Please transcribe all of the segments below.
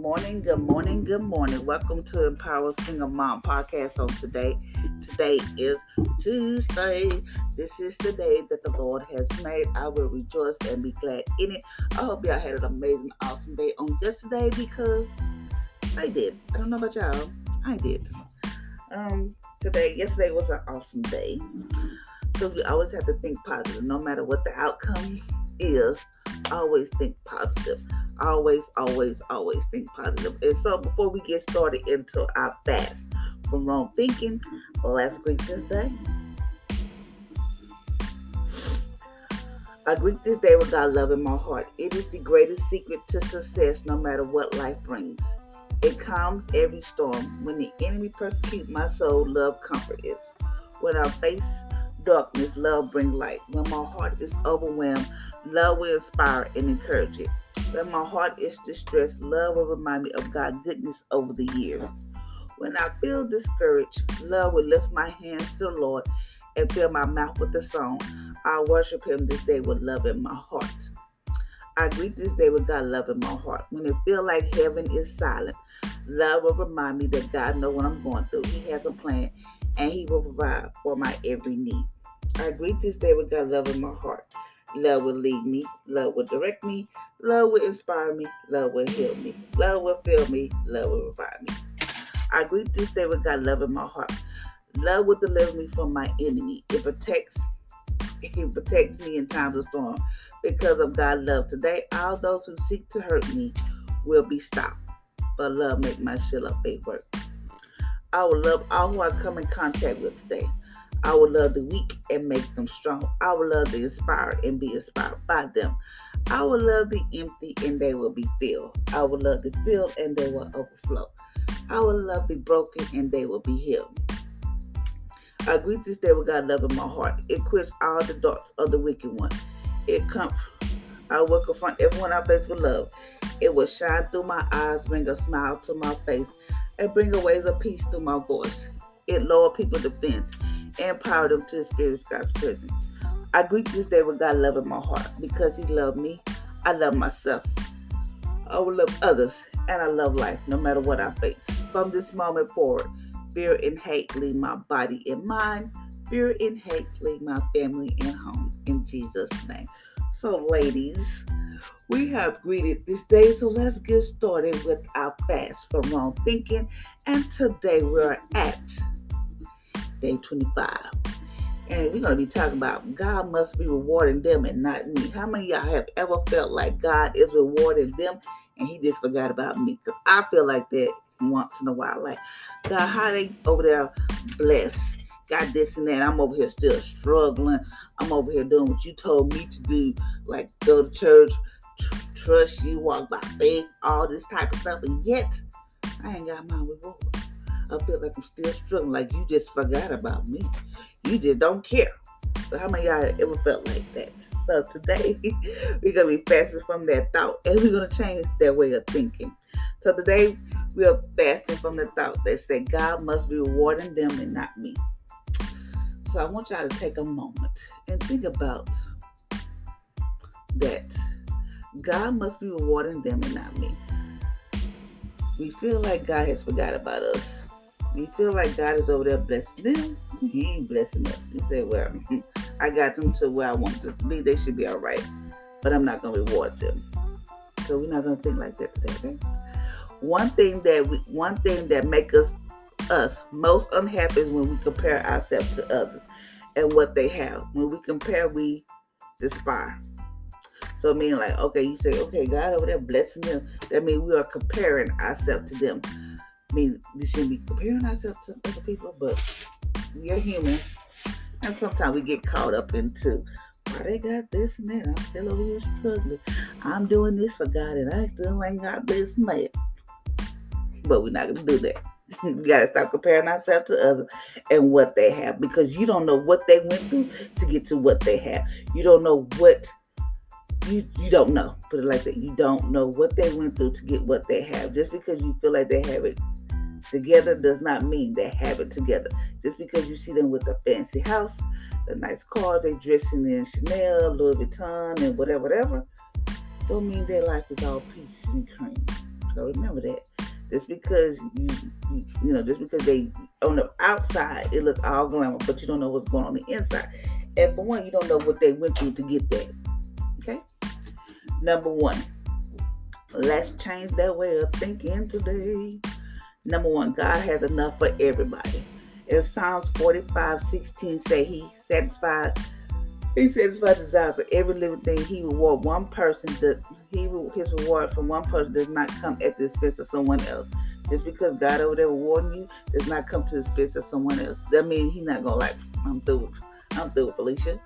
Morning, good morning, good morning. Welcome to Empower Single Mom podcast on today. Today is Tuesday. This is the day that the Lord has made. I will rejoice and be glad in it. I hope y'all had an amazing, awesome day on yesterday because I did. I don't know about y'all. I did. Um, today, yesterday was an awesome day. So we always have to think positive, no matter what the outcome is. Always think positive always, always, always think positive. And so before we get started into our fast from wrong thinking, let's greet this day. I greet this day with God love in my heart. It is the greatest secret to success no matter what life brings. It calms every storm. When the enemy persecutes my soul, love comfort it. When I face darkness, love bring light. When my heart is overwhelmed, love will inspire and encourage it. When my heart is distressed, love will remind me of God's goodness over the years. When I feel discouraged, love will lift my hands to the Lord and fill my mouth with a song. I worship Him this day with love in my heart. I greet this day with God love in my heart. When it feels like heaven is silent, love will remind me that God knows what I'm going through. He has a plan and He will provide for my every need. I greet this day with God love in my heart. Love will lead me. Love will direct me. Love will inspire me. Love will heal me. Love will fill me. Love will revive me. I greet this day with God love in my heart. Love will deliver me from my enemy. It protects, it protects me in times of storm. Because of God's love today, all those who seek to hurt me will be stopped. But love make my shield of faith work. I will love all who I come in contact with today. I will love the weak and make them strong. I will love the inspired and be inspired by them. I will love the empty and they will be filled. I will love the filled and they will overflow. I will love the broken and they will be healed. I greet this day with God love in my heart. It quits all the darts of the wicked one. It comes. I will confront everyone I face with love. It will shine through my eyes, bring a smile to my face, and bring a waves of peace through my voice. It lower people's defense empower them to experience God's presence. I greet this day with God love in my heart because He loved me. I love myself. I will love others and I love life no matter what I face. From this moment forward, fear and hate leave my body and mind. Fear and hate leave my family and home in Jesus' name. So, ladies, we have greeted this day, so let's get started with our fast from wrong thinking. And today we're at day 25. And we're going to be talking about God must be rewarding them and not me. How many y'all have ever felt like God is rewarding them and he just forgot about me? Because I feel like that once in a while. Like, God, how they over there blessed? Got this and that. I'm over here still struggling. I'm over here doing what you told me to do, like go to church, tr- trust you, walk by faith, all this type of stuff. And yet, I ain't got my reward. I feel like I'm still struggling, like you just forgot about me. You just don't care. So how many y'all ever felt like that? So today we're gonna be fasting from that thought and we're gonna change that way of thinking. So today we are fasting from the thought that said God must be rewarding them and not me. So I want y'all to take a moment and think about that. God must be rewarding them and not me. We feel like God has forgot about us we feel like God is over there blessing them. He ain't blessing us. He said, Well, I got them to where I want them to be. They should be all right. But I'm not going to reward them. So we're not going to think like that today, okay? One thing that we, one thing that make us us most unhappy is when we compare ourselves to others and what they have. When we compare, we despise. So meaning like, okay, you say, okay, God over there blessing them. That means we are comparing ourselves to them. I mean, we shouldn't be comparing ourselves to other people, but we are human. And sometimes we get caught up into, why they got this and that. I'm still over here struggling. I'm doing this for God and I still ain't got this man. But we're not going to do that. we got to stop comparing ourselves to others and what they have because you don't know what they went through to get to what they have. You don't know what you you don't know. Put it like that. You don't know what they went through to get what they have. Just because you feel like they have it together does not mean they have it together. Just because you see them with a fancy house, the nice cars, they dressing in Chanel, Louis Vuitton, and whatever, whatever, don't mean their life is all peaches and cream. So remember that. Just because you, you, you know, just because they on the outside it looks all glamour, but you don't know what's going on, on the inside. And for one, you don't know what they went through to get that. Okay. Number one, let's change that way of thinking today. Number one, God has enough for everybody. In Psalms 45, 16 say he satisfied he satisfies desires of every living thing. He reward one person that he his reward from one person does not come at the expense of someone else. Just because God over there rewarding you does not come to the expense of someone else. That means he's not gonna like I'm through I'm through with Felicia.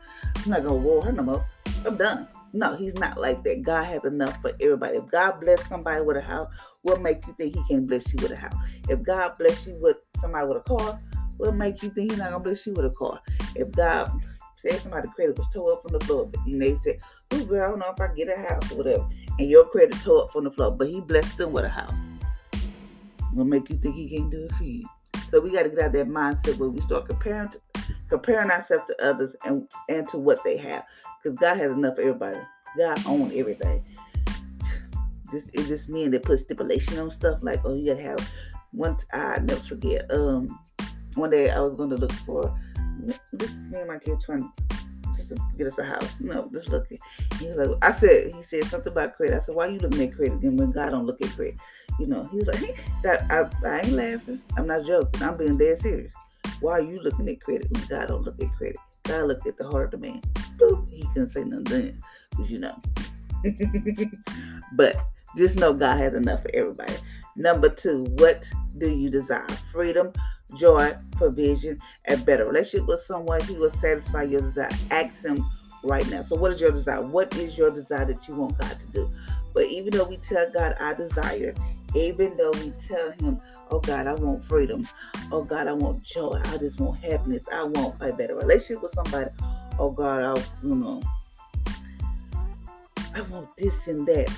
I'm not gonna reward her no more. I'm done. No, he's not like that. God has enough for everybody. If God bless somebody with a house, what make you think he can't bless you with a house? If God bless you with somebody with a car, what make you think he's not gonna bless you with a car? If God said somebody's credit was tore up from the floor, and they said, "Oh, girl, I don't know if I get a house or whatever," and your credit tore up from the floor, but He blessed them with a house. What make you think He can't do it for you? So we got to get out of that mindset where we start comparing to, comparing ourselves to others and and to what they have, because God has enough for everybody. God owns everything. This is just mean they put stipulation on stuff like, oh, you gotta have one. I never forget. Um, one day I was going to look for this me and my kid trying just to get us a house. No, just looking. He was like, I said, he said something about credit. I said, why you looking at credit? And when God don't look at credit, you know, he was like, that I, I ain't laughing. I'm not joking. I'm being dead serious. Why are you looking at credit when God don't look at credit? God look at the heart of the man. He couldn't say nothing then, because you know. but just know God has enough for everybody. Number two, what do you desire? Freedom, joy, provision, a better relationship with someone. He will satisfy your desire. Ask him right now. So, what is your desire? What is your desire that you want God to do? But even though we tell God our desire, even though we tell him, oh God, I want freedom. Oh God, I want joy. I just want happiness. I want a better relationship with somebody. Oh God, I'll, you know I want this and that.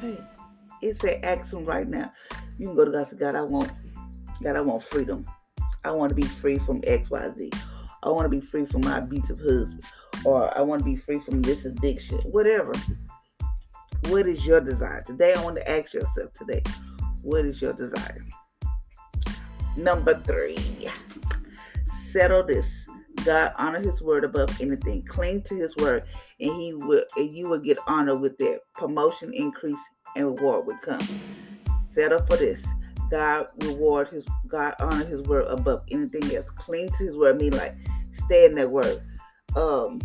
Hey, it's an action right now. You can go to God say, God, I want God, I want freedom. I want to be free from XYZ. I want to be free from my abusive husband. Or I want to be free from this addiction. Whatever. What is your desire? Today, I want to ask yourself today, what is your desire? Number three, settle this. God honor his word above anything. Cling to his word, and he will and you will get honor with that. Promotion, increase, and reward will come. Settle for this. God reward his God honor his word above anything else. Cling to his word. I mean like stay in that word. Um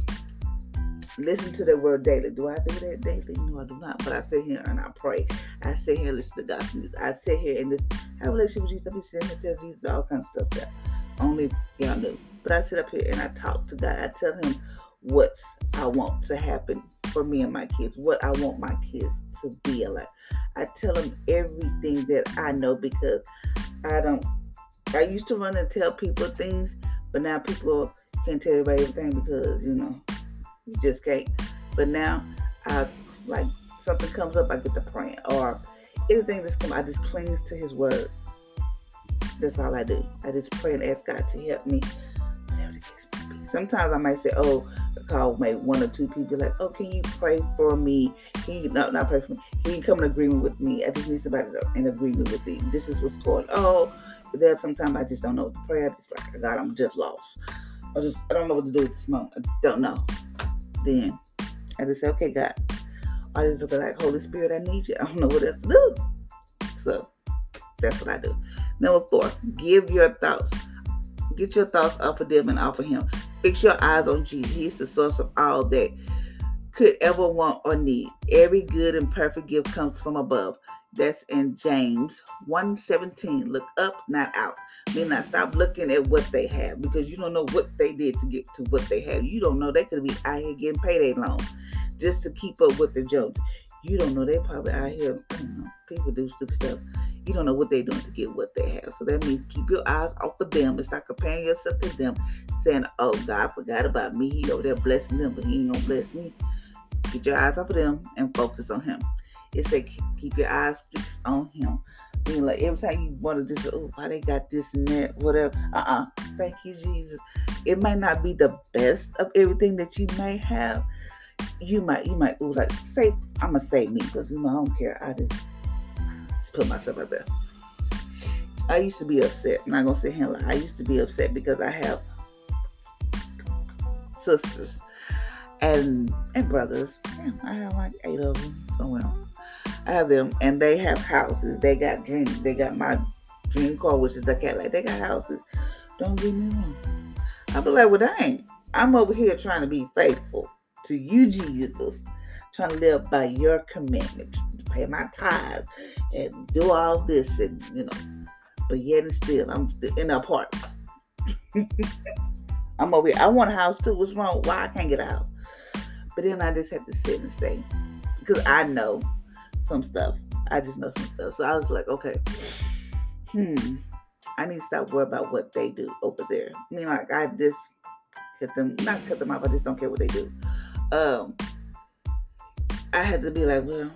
listen to the word daily. Do I do that daily? No, I do not. But I sit here and I pray. I sit here and listen to God's God. I sit here and just have a relationship with Jesus. I be sitting here tell Jesus all kinds of stuff that only y'all know. But I sit up here and I talk to God. I tell him what I want to happen for me and my kids, what I want my kids to be like. I tell Him everything that I know because I don't. I used to run and tell people things, but now people can't tell everybody everything because you know you just can't. But now I like something comes up, I get to praying or anything that's come, I just cling to His word. That's all I do. I just pray and ask God to help me. Sometimes I might say, "Oh, call maybe one or two people like, oh, can you pray for me? Can you not not pray for me? Can you come in agreement with me? I just need somebody in agreement with me. This is what's going. Oh, there's sometimes I just don't know what to pray. I just like God, I'm just lost. I just I don't know what to do at this moment. I don't know. Then I just say, okay, God. I just look like Holy Spirit, I need you. I don't know what else to do. So that's what I do. Number four, give your thoughts. Get your thoughts off of them and off of him. Fix your eyes on Jesus. He's the source of all that could ever want or need. Every good and perfect gift comes from above. That's in James 1:17. Look up, not out. Mean, not stop looking at what they have because you don't know what they did to get to what they have. You don't know they could be out here getting payday loans just to keep up with the Jones. You don't know they probably out here. Know, people do stupid stuff you don't know what they're doing to get what they have. So that means keep your eyes off of them and start comparing yourself to them, saying, Oh, God forgot about me. He over there blessing them, but he ain't gonna bless me. Get your eyes off of them and focus on him. It said keep your eyes fixed on him. I mean, like every time you want to just, oh, why they got this and that, whatever. Uh-uh. Thank you, Jesus. It might not be the best of everything that you may have. You might, you might, ooh, like say, I'm gonna say me because you know I don't care. I just put myself out there. I used to be upset. I'm not gonna sit here. I used to be upset because I have sisters and and brothers. Yeah, I have like eight of them. So well, I have them, and they have houses. They got dreams. They got my dream car, which is a Cadillac. They got houses. Don't get me wrong. I be like, well, dang, I'm over here trying to be faithful to you, Jesus, trying to live by your commandments, pay my tithes, and do all this, and you know. But yet and still, I'm still in the apartment. I'm over here. I want a house too. What's wrong? Why I can't get a house? But then I just have to sit and say, because I know some stuff. I just know some stuff. So I was like, okay, hmm, I need to stop worrying about what they do over there. I mean, like I just cut them, not cut them off. I just don't care what they do. Um, I had to be like, well,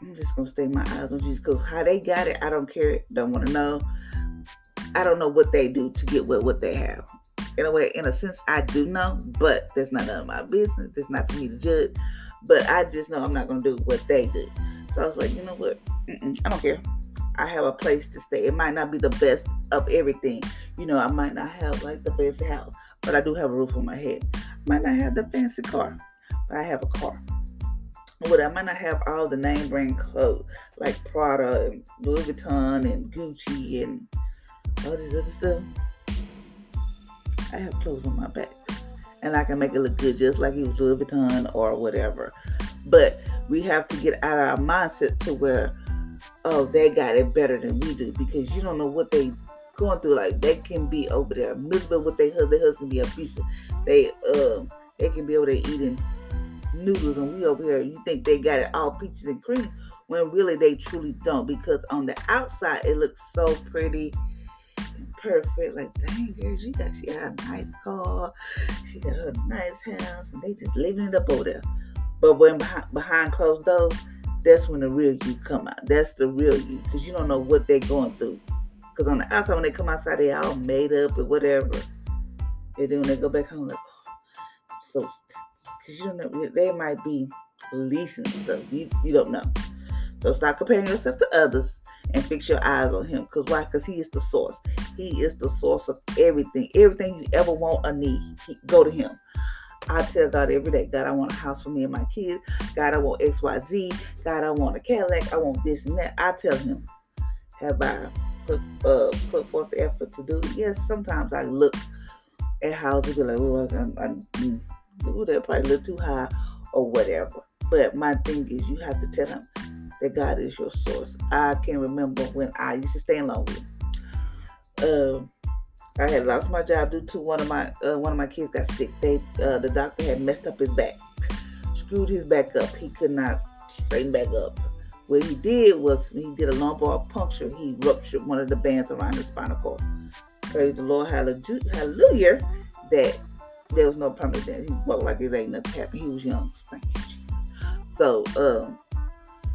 I'm just gonna stay my eyes on Jesus because how they got it, I don't care. Don't want to know. I don't know what they do to get what what they have. In a way, in a sense, I do know, but that's not none of my business. It's not for me to judge. But I just know I'm not gonna do what they do. So I was like, you know what? Mm-mm, I don't care. I have a place to stay. It might not be the best of everything. You know, I might not have like the fancy house, but I do have a roof on my head. Might not have the fancy car, but I have a car. But I might not have all the name brand clothes like Prada and Louis Vuitton and Gucci and all this other stuff. I have clothes on my back. And I can make it look good just like it was Louis Vuitton or whatever. But we have to get out of our mindset to where oh, they got it better than we do because you don't know what they going through. Like they can be over there miserable with their husband. Their husband be abusive. They um they can be over there eating noodles and we over here. You think they got it all peaches and cream when really they truly don't because on the outside it looks so pretty and perfect. Like dang girl, she got she got a nice car, she got her nice house, and they just living it up over there. But when behind, behind closed doors that's when the real you come out. That's the real you because you don't know what they're going through. Because on the outside, when they come outside, they all made up or whatever. And then when they go back home, like, because you know, they might be leasing stuff. You, you don't know. So stop comparing yourself to others and fix your eyes on Him. Because why? Because He is the source. He is the source of everything. Everything you ever want or need, he, go to Him. I tell God every day, God, I want a house for me and my kids. God, I want X, Y, Z. God, I want a Cadillac. I want this and that. I tell Him, have I put uh, put forth the effort to do? Yes, sometimes I look at houses and be like, oh, I, I, mm, ooh, they're probably a little too high or whatever. But my thing is, you have to tell Him that God is your source. I can remember when I used to stay in Longview. Um, I had lost my job due to one of my uh, one of my kids got sick. They uh, the doctor had messed up his back, screwed his back up. He could not straighten back up. What he did was he did a lumbar puncture. He ruptured one of the bands around his spinal cord. Praise the Lord, hallelujah, that there was no permanent damage. He walked like it ain't nothing happened. He was young. So um,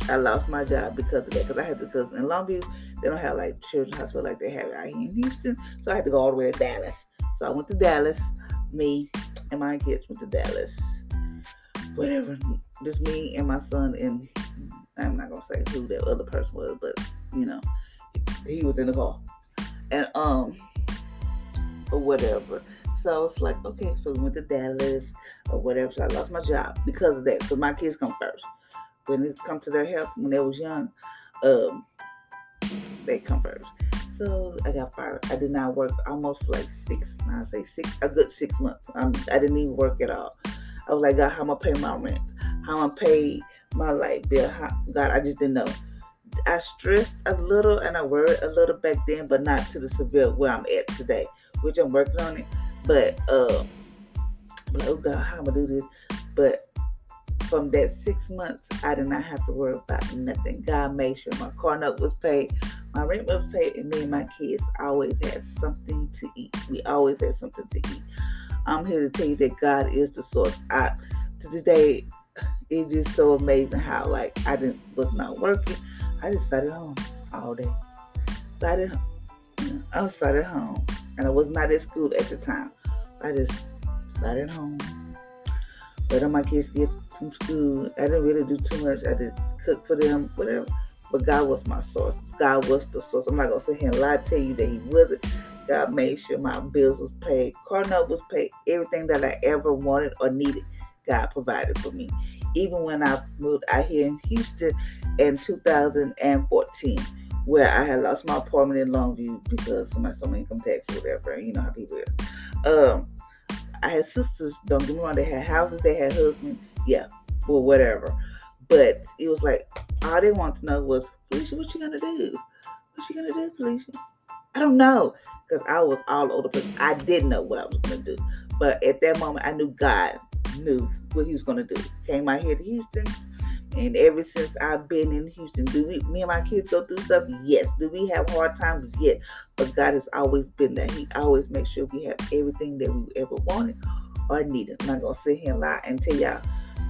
I lost my job because of that. Because I had to, because in Longview, they don't have like children's hospital like they have out here in Houston. So I had to go all the way to Dallas. So I went to Dallas. Me and my kids went to Dallas. Whatever. Just me and my son and I'm not gonna say who that other person was, but you know, he was in the car. And um or whatever. So it's like, okay, so we went to Dallas or whatever. So I lost my job because of that. Because my kids come first. When it comes to their health when they was young, um, they come first. So I got fired. I did not work almost like six, I say six, a good six months. I didn't even work at all. I was like, God, how am I pay my rent? How am I pay my light bill? How, God, I just didn't know. I stressed a little and I worried a little back then, but not to the severe where I'm at today, which I'm working on it. But uh, I'm like, oh God, how am I do this? But from that six months, I did not have to worry about nothing. God made sure my car note was paid, my rent was paid, and me and my kids always had something to eat. We always had something to eat. I'm here to tell you that God is the source. I to today, it's just so amazing how like I didn't was not working. I just sat at home all day. Sat at home. I sat at home, and I was not at school at the time. I just sat at home. Waited on my kids get from school. I didn't really do too much. I just cook for them, whatever. but God was my source. God was the source. I'm not gonna sit here and lie to you that He wasn't. God made sure my bills was paid, car note was paid, everything that I ever wanted or needed, God provided for me. Even when I moved out here in Houston in 2014, where I had lost my apartment in Longview because of my some income tax or whatever, you know how people are. Um, I had sisters, don't get me wrong, they had houses, they had husbands, yeah, or whatever. But it was like all they wanted to know was, Felicia, what you gonna do? What you gonna do, Felicia? I don't know. Because I was all over the place. I didn't know what I was gonna do. But at that moment I knew God knew what he was gonna do. Came out here to Houston. And ever since I've been in Houston, do we me and my kids go through stuff? Yes. Do we have hard times? Yes. But God has always been there. He always makes sure we have everything that we ever wanted or needed. I'm not gonna sit here and lie and tell y'all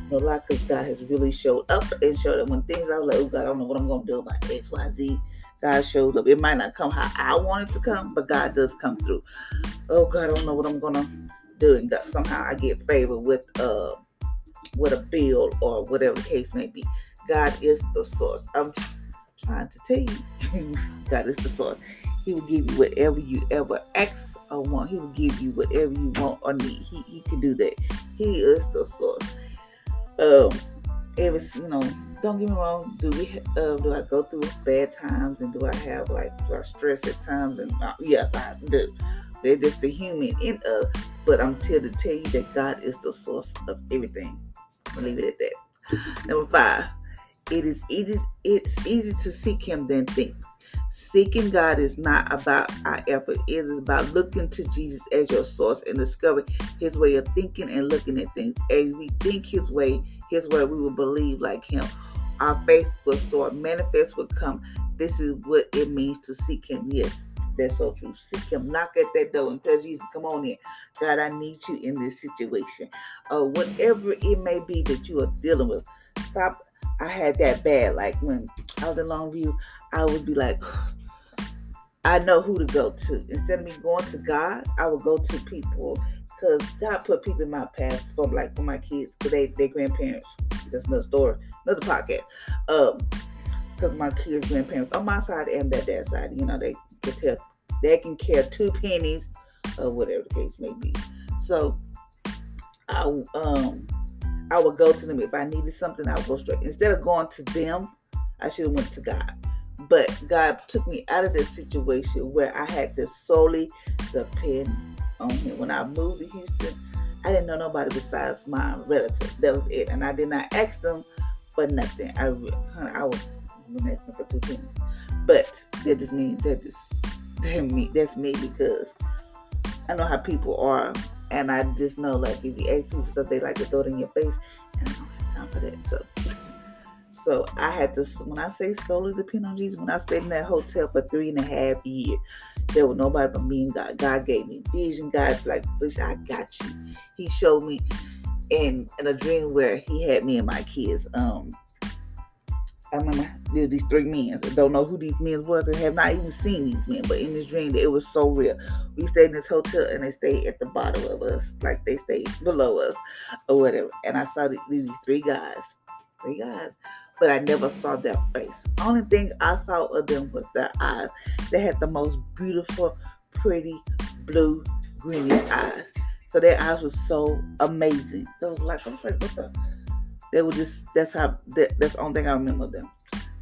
no lie because God has really showed up and showed up when things I was like, oh God, I don't know what I'm gonna do about X, Y, Z. God shows up. It might not come how I want it to come, but God does come through. Oh God, I don't know what I'm gonna do, and God, somehow I get favor with uh with a bill or whatever the case may be. God is the source. I'm trying to tell you, God is the source. He will give you whatever you ever ask or want. He will give you whatever you want or need. He, he can do that. He is the source um, was, you know, don't get me wrong. Do we, uh, do I go through bad times and do I have like, do I stress at times? And uh, yes, I do. They're just the human in us. But I'm here to tell you that God is the source of everything. I'll leave it at that. Number five, it is easy. It's easy to seek Him than think. Seeking God is not about our effort. It is about looking to Jesus as your source and discovering his way of thinking and looking at things. As we think his way, his way, we will believe like him. Our faith will soar, manifest will come. This is what it means to seek him. Yes, that's so true. Seek him. Knock at that door and tell Jesus, come on in. God, I need you in this situation. Uh, whatever it may be that you are dealing with. Stop. I had that bad. Like when I was in Longview, I would be like, I know who to go to. Instead of me going to God, I would go to people because God put people in my path for like for my kids, for they their grandparents. That's another story, another podcast. Um, because my kids' grandparents on my side and their dad side, you know, they can tell they can care two pennies or whatever the case may be. So I um I would go to them if I needed something. I would go straight instead of going to them. I should have went to God. But God took me out of this situation where I had to solely depend on Him. When I moved to Houston, I didn't know nobody besides my relatives. That was it, and I did not ask them for nothing. I, I was for two things, but that just means that just that me. That's me because I know how people are, and I just know like if you ask people stuff, they like to throw it in your face, and I don't have time for that. So so I had to, when I say solely depend on Jesus, when I stayed in that hotel for three and a half years, there was nobody but me and God. God gave me vision. God's like, Bush, I got you. He showed me in in a dream where He had me and my kids. Um, I remember there's these three men. I don't know who these men was I have not even seen these men, but in this dream, it was so real. We stayed in this hotel and they stayed at the bottom of us, like they stayed below us or whatever. And I saw these, three guys, three guys but I never saw their face. Only thing I saw of them was their eyes. They had the most beautiful, pretty, blue, greenish eyes. So their eyes were so amazing. They was like, I was like, what the? They were just, that's how, that, that's the only thing I remember them.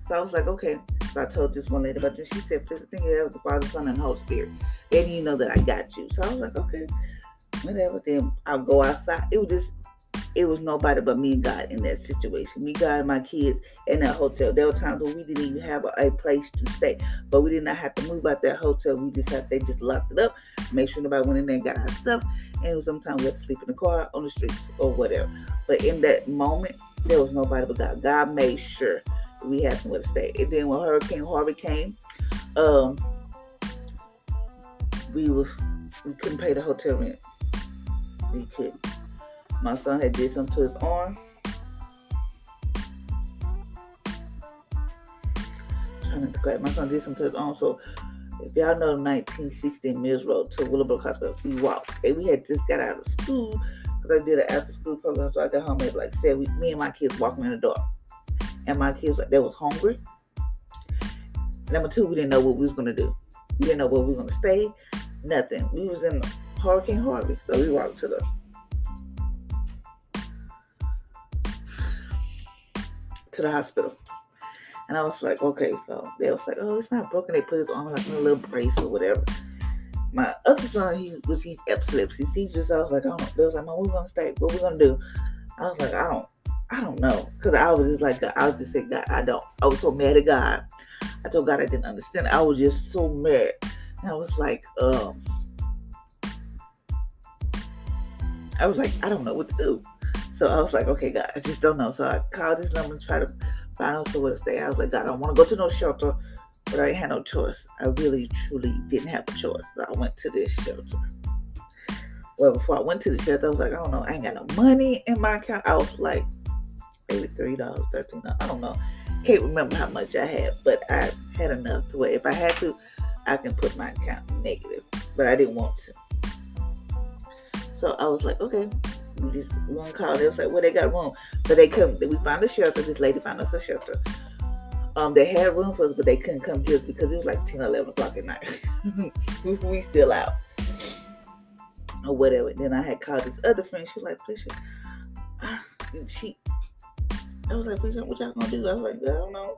So I was like, okay. So I told this one lady about this. She said, the thing is, the Father, Son, and the Holy Spirit. And you know that I got you. So I was like, okay, whatever. Then I'll go outside. It was just, it was nobody but me and God in that situation. Me, God, and my kids in that hotel. There were times when we didn't even have a, a, place to stay, but we did not have to move out that hotel. We just had they just locked it up, make sure nobody went in there and got our stuff. And sometimes we had to sleep in the car, on the streets, or whatever. But in that moment, there was nobody but God. God made sure we had somewhere to stay. And then when Hurricane Harvey came, um, we was we couldn't pay the hotel rent. We couldn't. My son had did something to his arm. trying to grab my son did something to his arm. So if y'all know 1960 Mills Road to Willowbrook Hospital, we walked. And we had just got out of school because I did an after school program. So I got home at like seven. Me and my kids walking in the door. And my kids like they was hungry. Number two, we didn't know what we was gonna do. We didn't know where we was gonna stay. Nothing. We was in Hurricane Harvey, so we walked to the to the hospital. And I was like, okay, so they was like, oh, it's not broken. They put his arm like in a little brace or whatever. My other son, he was he's epilepsy seizures. I was like, I don't. They was like, Mom, we're gonna stay. What we gonna do? I was like, I don't, I don't know, because I was just like, I was just saying, God, I don't. I was so mad at God. I told God I didn't understand. I was just so mad. And I was like, um, I was like, I don't know what to do. So I was like, okay, God, I just don't know. So I called this number and tried to find out somewhere to stay. I was like, God, I don't want to go to no shelter, but I had no choice. I really, truly didn't have a choice. So I went to this shelter. Well, before I went to the shelter, I was like, I don't know, I ain't got no money in my account. I was like, maybe three dollars, thirteen dollars. I don't know. Can't remember how much I had, but I had enough to where if I had to, I can put my account negative. But I didn't want to. So I was like, okay, we just one call. They was like, well, they got room, but they couldn't. We found a shelter. This lady found us a shelter. Um, they had room for us, but they couldn't come us because it was like 10, 11 o'clock at night. we still out or whatever. Then I had called this other friend. She was like, please, she. I was like, please, what y'all gonna do? I was like, I don't know.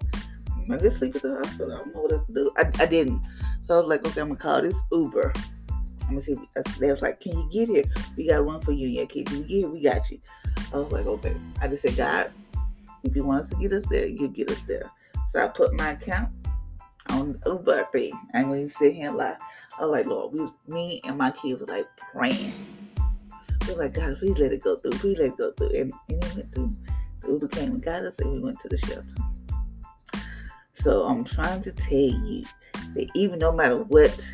I just sleep at the hospital. I don't know what else to do. I, I didn't. So I was like, okay, I'm gonna call this Uber. I'm gonna see. They was like, "Can you get here? We got one for you and your kids. Can you get here? We got you." I was like, "Okay." I just said, "God, if you want us to get us there, you get us there." So I put my account on Uber pay. I ain't gonna sit here and lie. I was like, Lord, we, me and my kids were like praying. We were like, God, please let it go through. Please let it go through. And, and it went through. The Uber came and got us, and we went to the shelter. So I'm trying to tell you that even no matter what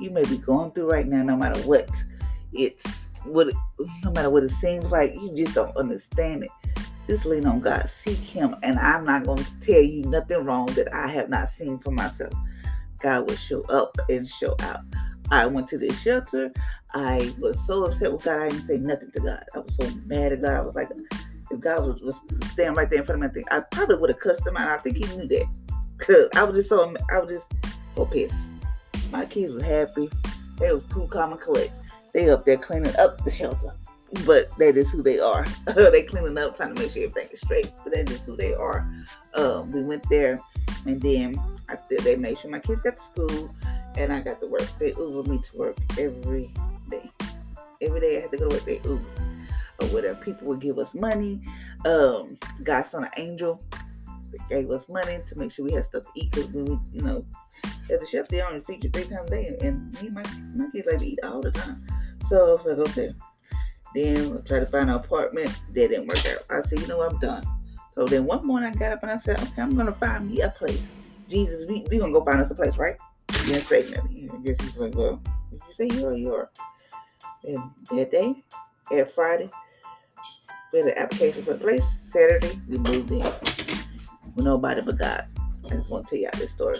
you may be going through right now, no matter what it's what no matter what it seems like, you just don't understand it. Just lean on God, seek Him, and I'm not going to tell you nothing wrong that I have not seen for myself. God will show up and show out. I went to this shelter. I was so upset with God. I didn't say nothing to God. I was so mad at God. I was like, if God was, was standing right there in front of me, I, I probably would have cussed him out. I think he knew that. Cause I was just so I was just so pissed. My kids were happy. They was cool, calm, and collect. They up there cleaning up the shelter. But that is who they are. they cleaning up, trying to make sure everything is straight. But that is who they are. Um, we went there, and then I still they made sure my kids got to school, and I got to work. They Uber me to work every day. Every day I had to go to work. They Uber or whatever. People would give us money. Um, God sent an angel. Gave us money to make sure we had stuff to eat because we, you know, at the chef, they only feed you three times a day, and me and my, my kids like to eat all the time. So I was like, okay. Then I tried to find an apartment. That didn't work out. I said, you know what, I'm done. So then one morning I got up and I said, okay, I'm gonna find me a place. Jesus, we we gonna go find us a place, right? He didn't say nothing. I guess he's like, well, if you say you are, you are. And that day, at Friday, we had an application for the place. Saturday, we moved in with nobody but God. I just want to tell y'all this story.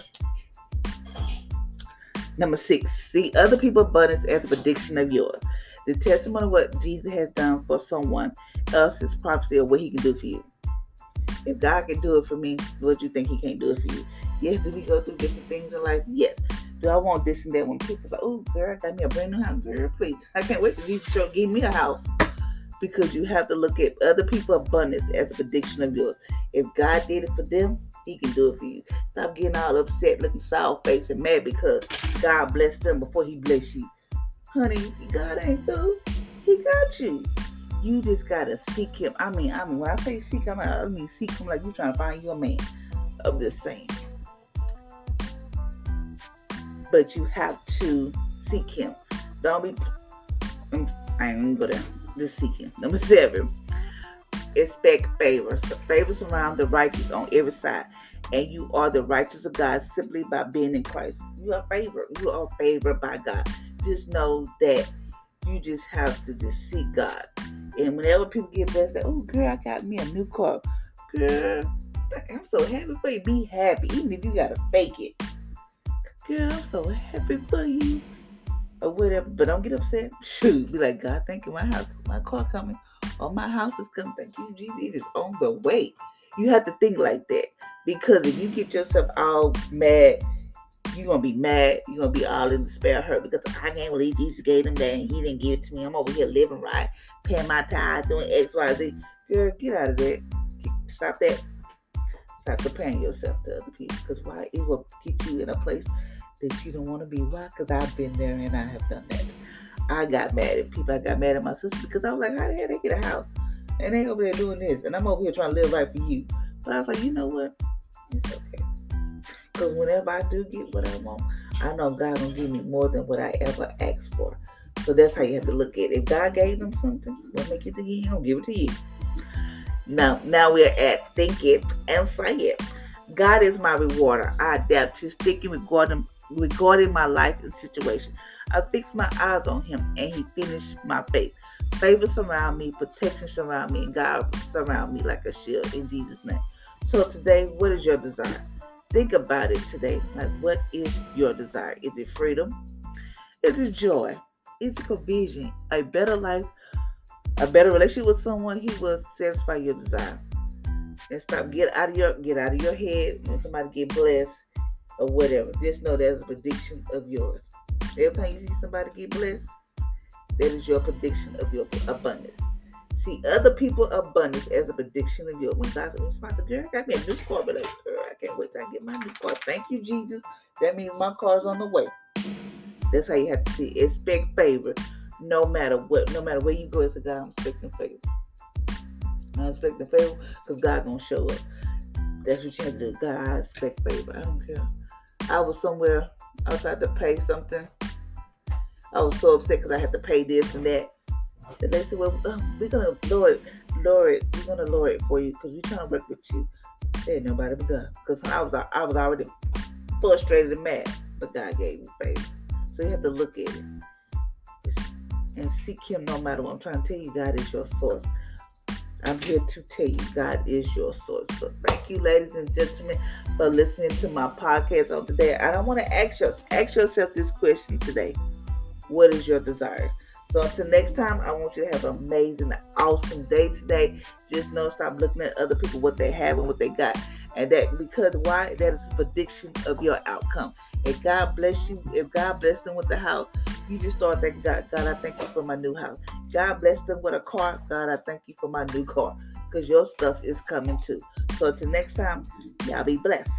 Number six, see other people's abundance as a prediction of yours. The testimony of what Jesus has done for someone else is prophecy of what he can do for you. If God can do it for me, what do you think he can't do it for you? Yes, do we go through different things in life? Yes. Do I want this and that when people say, oh, girl, I got me a brand new house. Girl, please. I can't wait for Jesus to show, give me a house. Because you have to look at other people's abundance as a prediction of yours. If God did it for them, he can do it for you. Stop getting all upset, looking sour face and mad because God blessed them before He bless you. Honey, God ain't through. He got you. You just gotta seek Him. I mean, I mean, when I say seek Him, I mean seek Him like you trying to find you a man of the same. But you have to seek Him. Don't be. I ain't gonna go there. Just seek Him. Number seven expect favors. The favors around the righteous on every side. And you are the righteous of God simply by being in Christ. You are favored. You are favored by God. Just know that you just have to just seek God. And whenever people get blessed, like, oh girl, I got me a new car. Girl, I'm so happy for you. Be happy, even if you gotta fake it. Girl, I'm so happy for you. Or whatever. But don't get upset. Shoot. Be like, God, thank you. My house, my car coming. Oh, my house is coming. Thank you, Jesus. It is on the way. You have to think like that. Because if you get yourself all mad, you're gonna be mad. You're gonna be all in despair, hurt because I can't believe Jesus gave him that and he didn't give it to me. I'm over here living right, paying my tithes, doing X, Y, Z. Girl, get out of that. Stop that. Stop comparing yourself to other people. Because why? It will get you in a place that you don't want to be. Why? Because I've been there and I have done that. I got mad at people. I got mad at my sister because I was like, how the hell they get a house? And they over there doing this. And I'm over here trying to live right for you. But I was like, you know what? It's okay. Because whenever I do get what I want, I know God gonna give me more than what I ever asked for. So that's how you have to look at it. If God gave them something, what make you think He gonna give it to you? Now, now we're at think it and say it. God is my rewarder. I adapt to sticking regarding regarding my life and situation. I fix my eyes on Him, and He finished my faith. Favor surround me, protection surround me, and God surround me like a shield in Jesus' name. So today, what is your desire? Think about it today. Like, what is your desire? Is it freedom? Is it joy? Is it provision? A better life? A better relationship with someone? He will satisfy your desire. And stop. Get out of your get out of your head when somebody get blessed or whatever. Just know that's a prediction of yours. Every time you see somebody get blessed, that is your prediction of your abundance see other people abundance as a prediction of your when God's responsible. Girl, I got me a new car, but like, girl, I can't wait till I get my new car. Thank you, Jesus. That means my car's on the way. That's how you have to see. Expect favor, no matter what, no matter where you go. It's a God. I'm expecting favor. I'm expecting favor because God gonna show up. That's what you have to do. God, I expect favor. I don't care. I was somewhere. I was trying to pay something. I was so upset because I had to pay this and that. And they said, well, um, we're to lower it, lower it. We're to lower it for you because we're trying to work with you. There ain't nobody but God. Because I was, I was already frustrated and mad, but God gave me faith. So you have to look at it and seek Him no matter what. I'm trying to tell you, God is your source. I'm here to tell you, God is your source. So thank you, ladies and gentlemen, for listening to my podcast on today. I don't want to ask you, ask yourself this question today. What is your desire? So until next time, I want you to have an amazing, awesome day today. Just know, stop looking at other people, what they have and what they got. And that because why? That is a prediction of your outcome. If God bless you, if God bless them with the house, you just start thanking God. God, I thank you for my new house. God bless them with a car. God, I thank you for my new car. Because your stuff is coming too. So until next time, y'all be blessed.